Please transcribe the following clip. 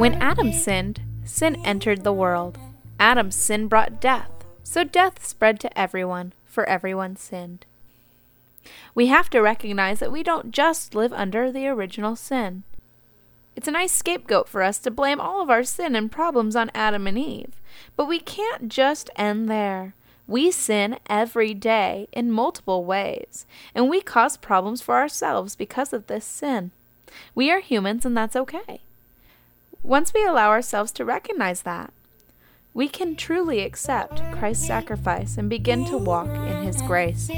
When Adam sinned, sin entered the world. Adam's sin brought death, so death spread to everyone, for everyone sinned. We have to recognize that we don't just live under the original sin. It's a nice scapegoat for us to blame all of our sin and problems on Adam and Eve, but we can't just end there. We sin every day in multiple ways, and we cause problems for ourselves because of this sin. We are humans, and that's okay. Once we allow ourselves to recognize that, we can truly accept Christ's sacrifice and begin to walk in His grace.